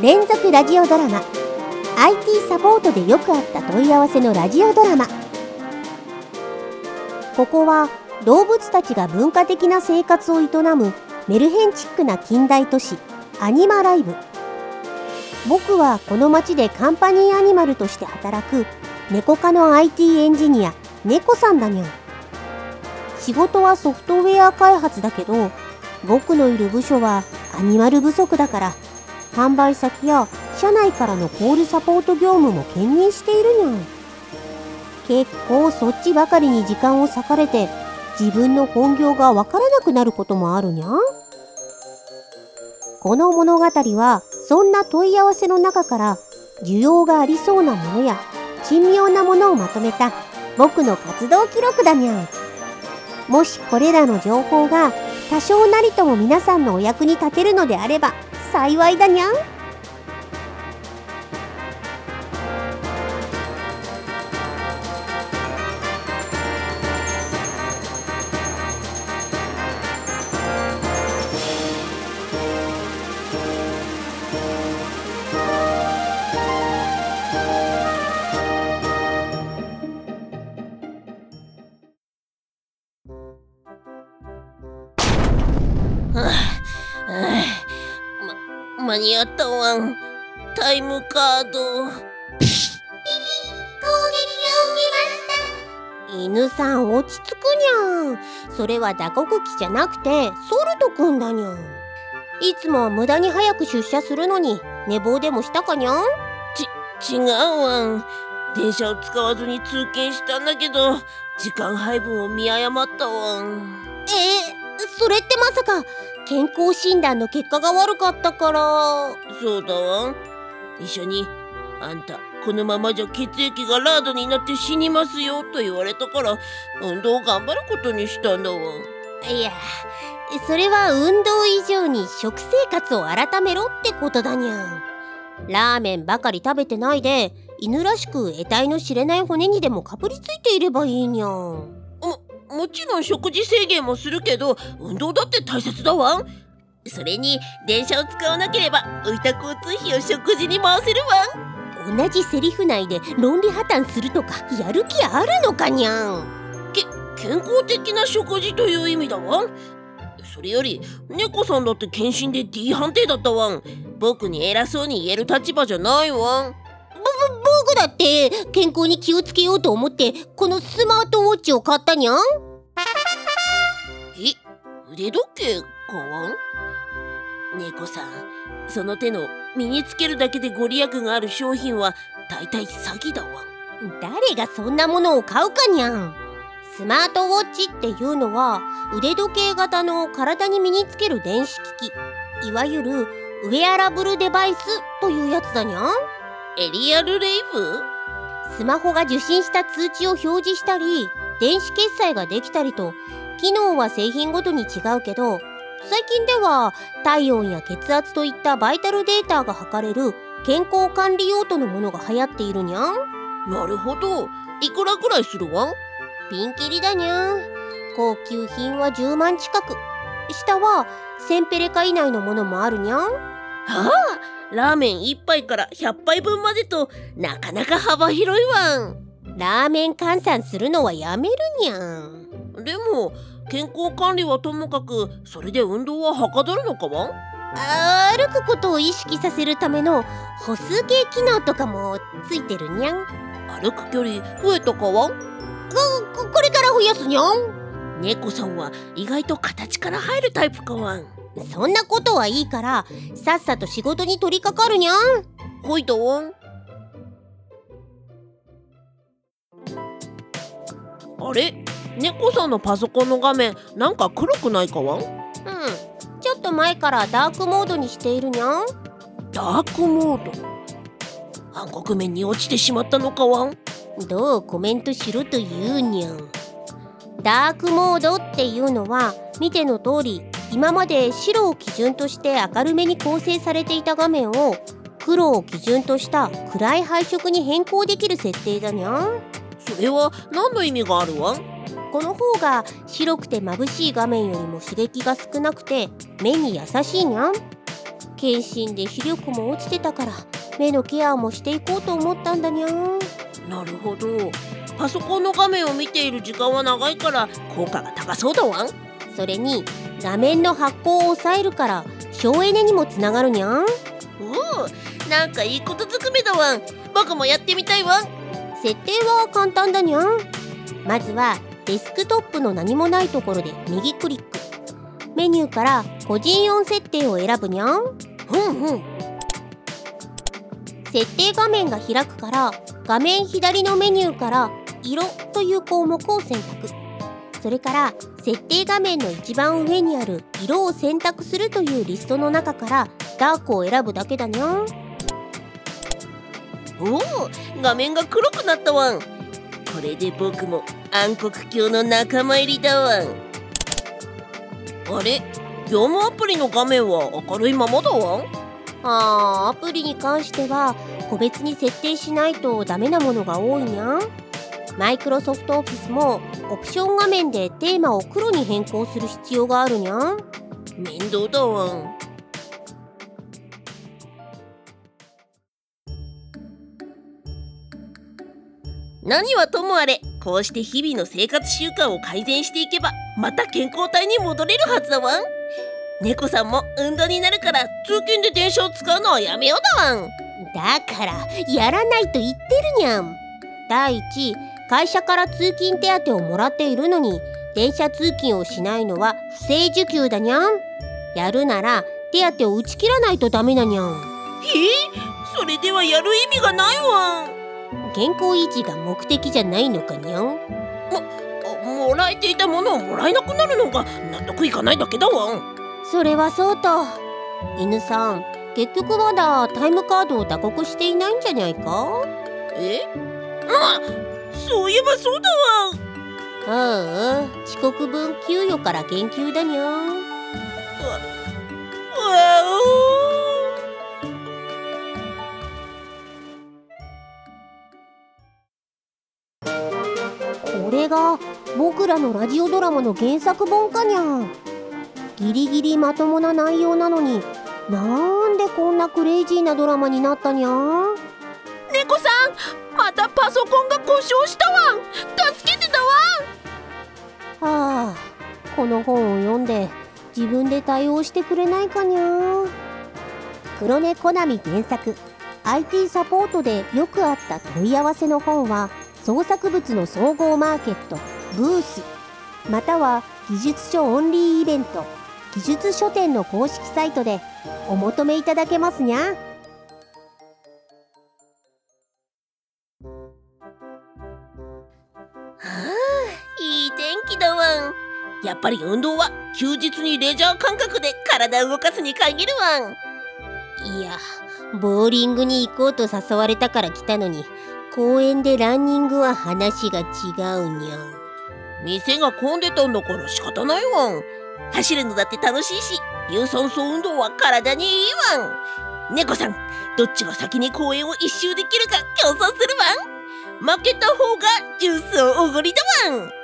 連続ラジオドラマ。IT サポートでよくあった問い合わせのラジオドラマ。ここは動物たちが文化的な生活を営むメルヘンチックな近代都市アニマライブ。僕はこの町でカンパニーアニマルとして働く猫科の IT エンジニア猫さんだにゃん。仕事はソフトウェア開発だけど僕のいる部署はアニマル不足だから販売先や社内からのコールサポート業務も兼任しているにゃん結構そっちばかりに時間を割かれて自分の本業がわからなくなることもあるにゃ。んこの物語はそんな問い合わせの中から需要がありそうなものや珍妙なものをまとめた僕の活動記録だにゃ。んもしこれらの情報が多少なりとも皆さんのお役に立てるのであれば幸いだにゃん。ま、間に合ったわん。タイムカード。犬さん落ち着くにゃんそれは打刻機じゃなくてソルトくんだにゃんいつもは無駄に早く出社するのに寝坊でもしたかにゃん違うわん。電車を使わずに通勤したんだけど、時間配分を見誤ったわん。えー、それってまさか健康診断の結果が悪かったからそうだわん。医者に、あんた、このままじゃ血液がラードになって死にますよと言われたから、運動を頑張ることにしたんだわん。いやそれは運動以上に食生活を改めろってことだにゃんラーメンばかり食べてないで犬らしく得体の知れない骨にでもかぶりついていればいいにゃんも、もちろん食事制限もするけど、運動だって大切だわん。それに、電車を使わなければ、浮いた交通費を食事に回せるわん。同じセリフ内で論理破綻するとかやる気あるのかにゃん健康的な食事という意味だわん。それより、猫さんだって検診で D 判定だったわん。僕に偉そうに言える立場じゃないわん。僕だって健康に気をつけようと思ってこのスマートウォッチを買ったにゃんえ、腕時計かわん猫さん、その手の身につけるだけでご利益がある商品は大体詐欺だわ。誰がそんなものを買うかにゃんスマートウォッチっていうのは腕時計型の体に身につける電子機器いわゆるウェアラブルデバイスというやつだにゃんエリアルレイブ？スマホが受信した通知を表示したり電子決済ができたりと機能は製品ごとに違うけど最近では体温や血圧といったバイタルデータが測れる健康管理用途のものが流行っているにゃんなるほど。いくらぐらいするわんピンキリだにゃん高級品は10万近く。下は1000ペレカ以内のものもあるにゃんはあ？ラーメン1杯から100杯分までとなかなか幅広いわん。ラーメン換算するのはやめるにゃん。でも健康管理はともかくそれで運動ははかどるのかわん？歩くことを意識させるための歩数計機能とかもついてるにゃん。歩く距離増えたかわん？ここれから増やすにゃん。猫さんは意外と形から入るタイプかわんそんなことはいいからさっさと仕事に取り掛かるにゃん。ほいだわんあれ？猫さんのパソコンの画面なんか黒くないかわ？んうん。ちょっと前からダークモードにしているにゃん。ダークモード？暗黒面に落ちてしまったのかわ？んどうコメントしろと言うにゃん。ダークモードっていうのは見ての通り今まで白を基準として明るめに構成されていた画面を黒を基準とした暗い配色に変更できる設定だにゃん。それは何の意味があるわ？んこの方が白くて眩しい画面よりも刺激が少なくて目に優しいにゃん。検診で視力も落ちてたから目のケアもしていこうと思ったんだにゃん。なるほど。パソコンの画面を見ている時間は長いから効果が高そうだわ。んそれに画面の発光を抑えるから省エネにもつながるにゃん？おおなんかいいことずくめだわん。僕もやってみたいわん。設定は簡単だにゃん？まずはデスクトップの何もないところで右クリック。メニューから個人音設定を選ぶにゃん？うんうん。設定画面が開くから画面左のメニューから色という項目を選択それから設定画面の一番上にある色を選択するというリストの中からダークを選ぶだけだにゃんおお画面が黒くなったわんこれで僕も暗黒鏡の仲間入りだわんあれ？業務アプリの画面は明るいままだわんあーアプリに関しては個別に設定しないとダメなものが多いにゃんマイクロソフトオフィスもオプション画面でテーマを黒に変更する必要があるにゃん。面倒だわ。ん何はともあれこうして日々の生活習慣を改善していけばまた健康体に戻れるはずだわん。猫さんも運動になるから通勤で電車を使うのはやめようだわん。だからやらないと言ってるにゃん。第一会社から通勤手当をもらっているのに電車通勤をしないのは不正受給だにゃん。やるなら手当を打ち切らないとダメなにゃん。え？それではやる意味がないわ。ん健康維持が目的じゃないのかにゃん。もらえていたものをもらえなくなるのが納得いかないだけだわ。んそれはそうと。犬さん結局まだタイムカードを打刻していないんじゃないか？え？あそういえばそうだわ。んああ遅刻分給与から減給だにゃん。わお。これが僕らのラジオドラマの原作本かにゃん。ギリギリまともな内容なのになんでこんなクレイジーなドラマになったにゃん？猫さんまたパソコンが故障したわ。ん助けてだわ。はあこの本を読んで自分で対応してくれないかにゃ。黒根コナミ原作 IT サポートでよくあった問い合わせの本は創作物の総合マーケットブース。または技術書オンリーイベント。技術書店の公式サイトでお求めいただけますにゃ。気だわん。やっぱり運動は休日にレジャー感覚で体を動かすに限るわん。いやボーリングに行こうと誘われたから来たのに公園でランニングは話が違うにゃん。店が混んでたんだから仕方ないわん。走るのだって楽しいし有酸素運動は体にいいわん。猫さんどっちが先に公園を一周できるか競争するわん。負けた方がジュースをおごりだわん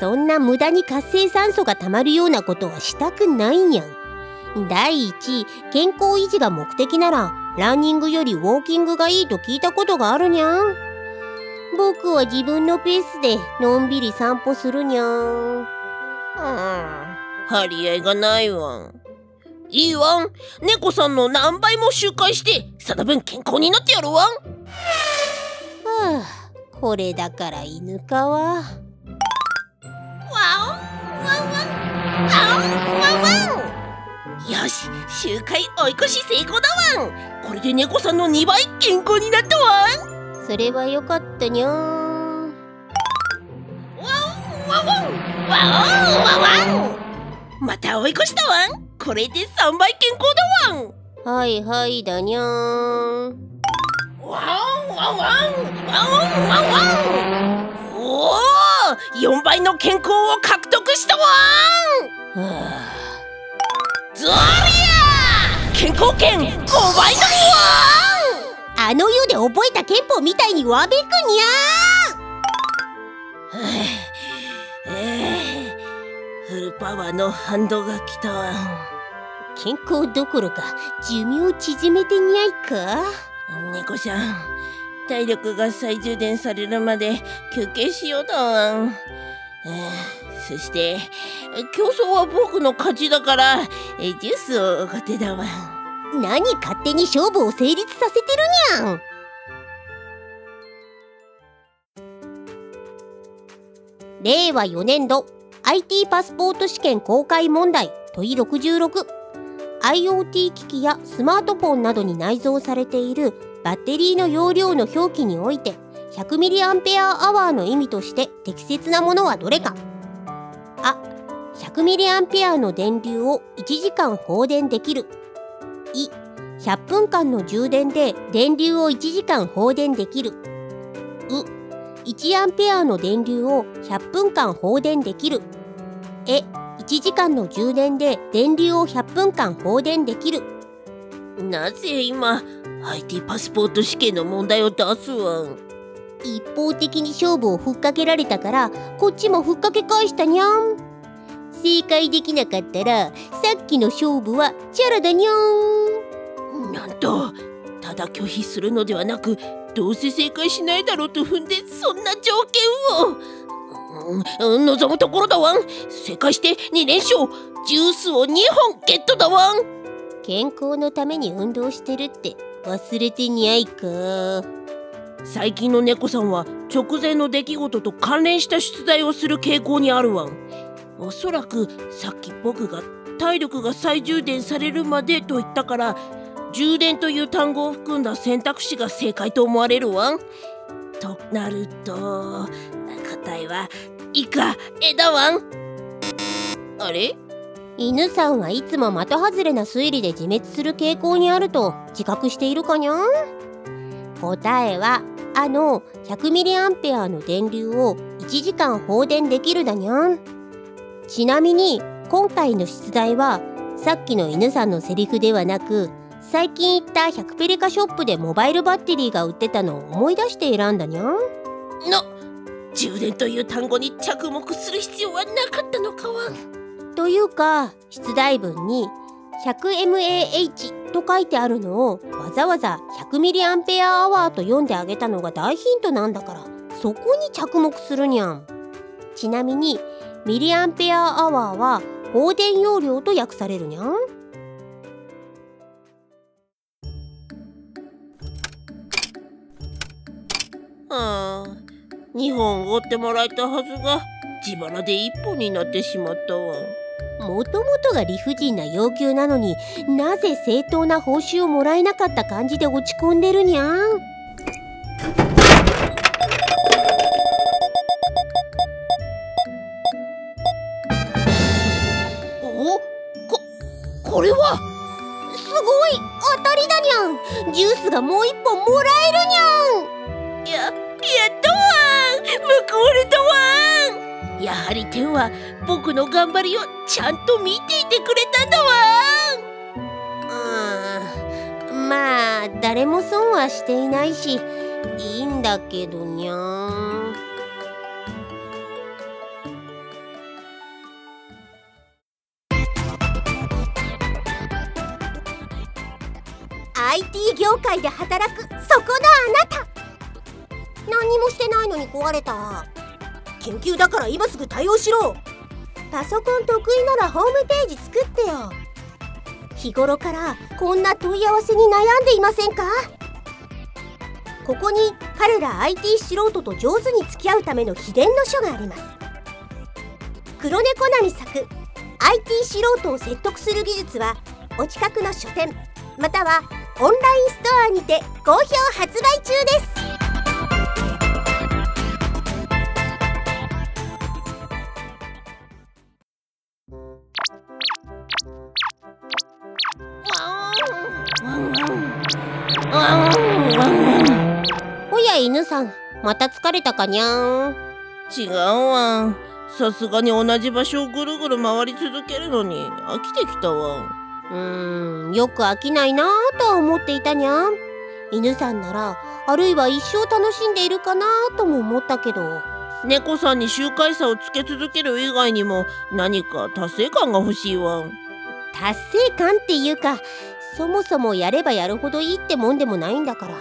そんな無駄に活性酸素がたまるようなことはしたくないにゃん。第一健康維持が目的ならランニングよりウォーキングがいいと聞いたことがあるにゃん。僕は自分のペースでのんびり散歩するにゃん。うん張り合いがないわ。んいいわ。ん猫さんの何倍も周回してその分健康になってやるわ。んはあこれだから犬かはよし周回追い越し成功だわんこれで猫さんの2倍健康になったわんそれはよかったにゃんワンワンワンワン。ワンワンまた追い越したわんこれで3倍健康だわんはいはいだにゃんワンワンワンワンワンワン。ワンおお4倍の健康を獲得したわんはゾリア健康券5倍だわああの世で覚えた憲法みたいにわべくにゃんええフルパワーの反動が来たわ。健康どころか寿命を縮めてにゃいか。猫ちゃん体力が再充電されるまで休憩しようだわ。ん、えー、そして競争は僕の勝ちだからジュースをお手だわ。何勝手に勝負を成立させてるにゃん。令和4年度 IT パスポート試験公開問題問い 66IoT 機器やスマートフォンなどに内蔵されているバッテリーの容量の表記において 100mAh の意味として適切なものはどれか。あ 100mAh の電流を1時間放電できるい100分間の充電で電流を1時間放電できるう1アンペアの電流を100分間放電できる。え、1時間の充電で電流を100分間放電できる。なぜ今 IT パスポート試験の問題を出すわ一方的に勝負をふっかけられたからこっちもふっかけ返したにゃん。正解できなかったらさっきの勝負はチャラだにゃん。なんとただ拒否するのではなくどうせ正解しないだろうと踏んでそんな条件を、うん、望むところだわん。正解して2連勝。ジュースを2本ゲットだわん。健康のために運動してるって忘れてにゃいか最近の猫さんは直前の出来事と関連した出題をする傾向にあるわん。おそらくさっき僕が体力が再充電されるまでと言ったから充電という単語を含んだ選択肢が正解と思われるわとなると答えはイカ枝わん。あれ？犬さんはいつも的外れな推理で自滅する傾向にあると自覚しているかにゃん？答えはあの 100mAh の電流を1時間放電できるだにゃん。ちなみに今回の出題はさっきの犬さんのセリフではなく最近行った100ペリカショップでモバイルバッテリーが売ってたのを思い出して選んだにゃん。の充電という単語に着目する必要はなかったのかわ。というか出題文に 100mAh と書いてあるのをわざわざ 100mAh と読んであげたのが大ヒントなんだからそこに着目するにゃんちなみにミリアンペアアワーは放電容量と訳されるにゃんあ2本おってもらえたはずが自腹で1本になってしまったわ。もともとが理不尽な要求なのになぜ正当な報酬をもらえなかった感じで落ち込んでるにゃん？お？ここれは？すごい当たりだにゃん！ジュースがもう一本もらえるにゃん！ややったわ報われたわやはり天は僕の頑張りをちゃんと見ていてくれたんだわうん。まあ誰も損はしていないしいいんだけどにゃん IT 業界で働くそこのあなた。何もしてないのに壊れた。緊急だから今すぐ対応しろ。パソコン得意ならホームページ作ってよ。日頃からこんな問い合わせに悩んでいませんか？ここに彼ら IT 素人と上手に付き合うための秘伝の書があります。黒猫なみ作 IT 素人を説得する技術はお近くの書店またはオンラインストアにて好評発売中です。おや犬さん。また疲れたかにゃん違うわ。さすがに同じ場所をぐるぐる回り続けるのに飽きてきたわ。うーんよく飽きないなぁとは思っていたにゃん犬さんならあるいは一生楽しんでいるかなとも思ったけど。猫さんに周回差をつけ続ける以外にも何か達成感が欲しいわ。達成感っていうかそもそもやればやるほどいいってもんでもないんだから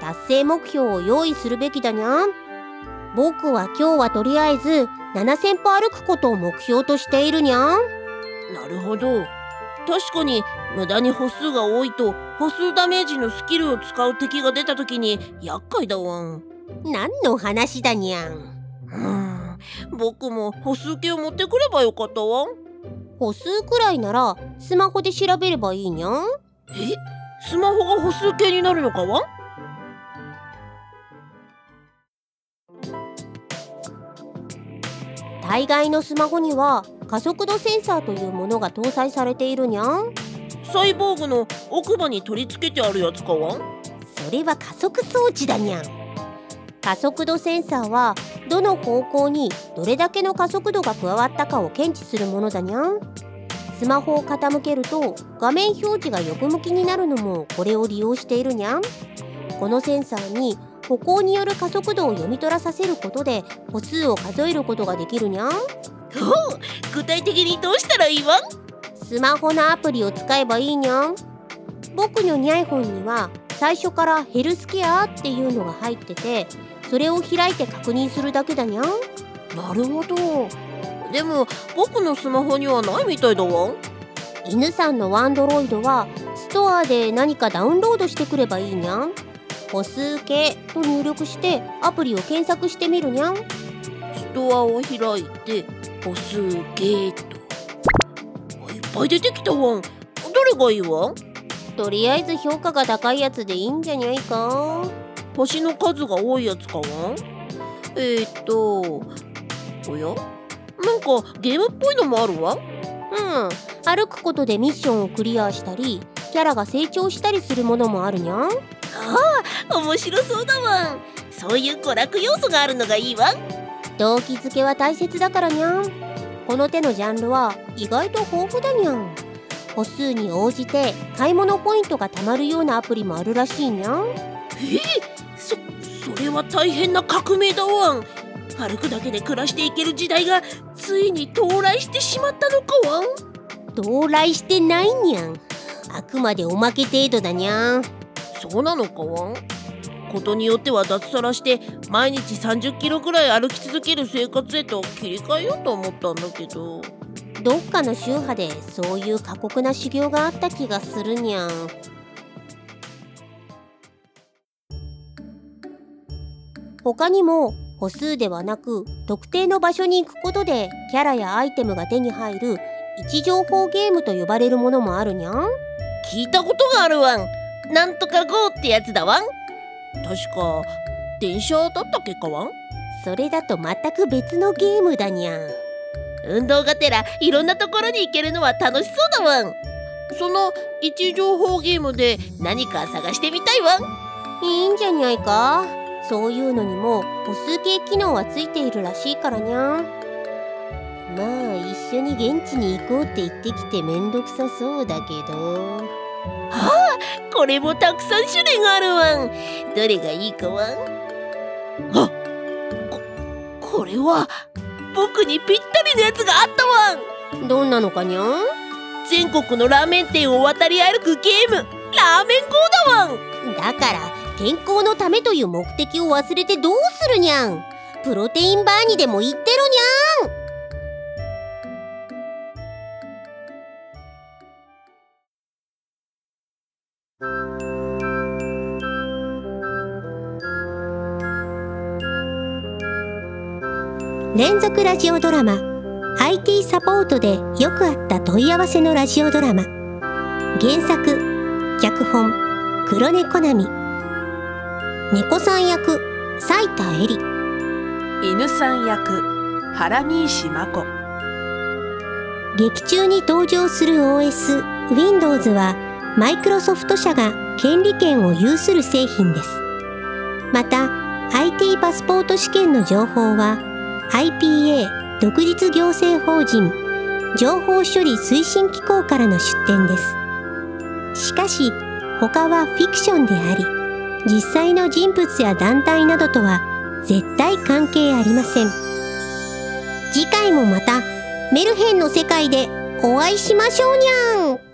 達成目標を用意するべきだにゃん。僕は今日はとりあえず7000歩歩くことを目標としているにゃん。なるほど。確かに無駄に歩数が多いと歩数ダメージのスキルを使う敵が出た時に厄介だわん。何の話だにゃん。うん。僕も歩数計を持ってくればよかったわん。歩数くらいならスマホで調べればいいにゃんえ？スマホが歩数計になるのかわ？ん大概のスマホには加速度センサーというものが搭載されているにゃん。サイボーグの奥歯に取り付けてあるやつかわ？んそれは加速装置だにゃん。加速度センサーはどの方向にどれだけの加速度が加わったかを検知するものだにゃんスマホを傾けると画面表示が横向きになるのもこれを利用しているにゃんこのセンサーに歩行による加速度を読み取らさせることで歩数を数えることができるにゃん具体的にどうしたらいいわんスマホのアプリを使えばいいにゃん僕のニャイフォンには最初からヘルスケアっていうのが入っててそれを開いて確認するだけだにゃんなるほどでも僕のスマホにはないみたいだわ。ん犬さんのワンドロイドはストアで何かダウンロードしてくればいいにゃん。歩数計と入力してアプリを検索してみるにゃん。ストアを開いて歩数計と。いっぱい出てきたわ。んどれがいいわ？んとりあえず評価が高いやつでいいんじゃにゃいか。星の数が多いやつかわんえー、っとおや？なんかゲームっぽいのもあるわ。うん。歩くことでミッションをクリアしたりキャラが成長したりするものもあるにゃん。ああ面白そうだわ。んそういう娯楽要素があるのがいいわ。動機づけは大切だからにゃん。この手のジャンルは意外と豊富だにゃん。歩数に応じて買い物ポイントが貯まるようなアプリもあるらしいにゃん。えそそれは大変な革命だわ。ん歩くだけで暮らしていける時代がついに到来してしまったのかわん？到来してないにゃん。あくまでおまけ程度だにゃん。そうなのかわん？ことによっては脱サラして毎日30キロくらい歩き続ける生活へと切り替えようと思ったんだけど。どっかの宗派でそういう過酷な修行があった気がするにゃん。他にも歩数ではなく特定の場所に行くことでキャラやアイテムが手に入る位置情報ゲームと呼ばれるものもあるにゃん。聞いたことがあるわん。なんとか GO ってやつだわん。確か電車だったっけかわん。それだと全く別のゲームだにゃん。運動がてらいろんなところに行けるのは楽しそうだわん。その位置情報ゲームで何か探してみたいわん。いいんじゃにゃいかそういうのにも歩数計機能はついているらしいからにゃん。まあ一緒に現地に行こうって言ってきてめんどくさそうだけど。これもたくさん種類があるわん。どれがいいかわん？あここれは僕にぴったりのやつがあったわん。どんなのかにゃん？全国のラーメン店を渡り歩くゲームラーメン GO だわん。だから健康のためという目的を忘れてどうするにゃんプロテインバーにでも行ってろにゃん連続ラジオドラマ。IT サポートでよくあった問い合わせのラジオドラマ。原作脚本黒猫ナミ猫さん役斉田恵里。犬さん役原西真子。劇中に登場する OS Windows はマイクロソフト社が権利権を有する製品です。また IT パスポート試験の情報は IPA 独立行政法人情報処理推進機構からの出展です。しかし他はフィクションであり実際の人物や団体などとは絶対関係ありません。次回もまたメルヘンの世界でお会いしましょうにゃん。